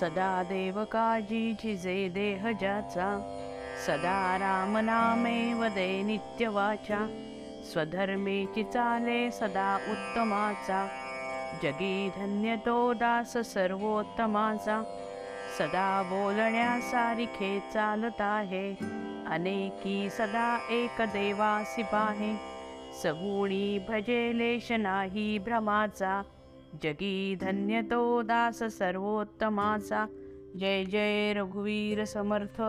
सदा देव काजी झिजे देह ज्याचा सदा राम नामे वदे नित्य वाचा स्वधर्मेची चाले सदा उत्तमाचा जगी धन्य तो दास सर्वोत्तमाचा सदा बोलण्यासारिखे चालत आहे अनेकी सदा एक देवासी पाहे सगुणी भजेलेश नाही भ्रमाचा जगी धन्य तो दास सर्वोत्तमाचा जय जय रघुवीर समर्थ।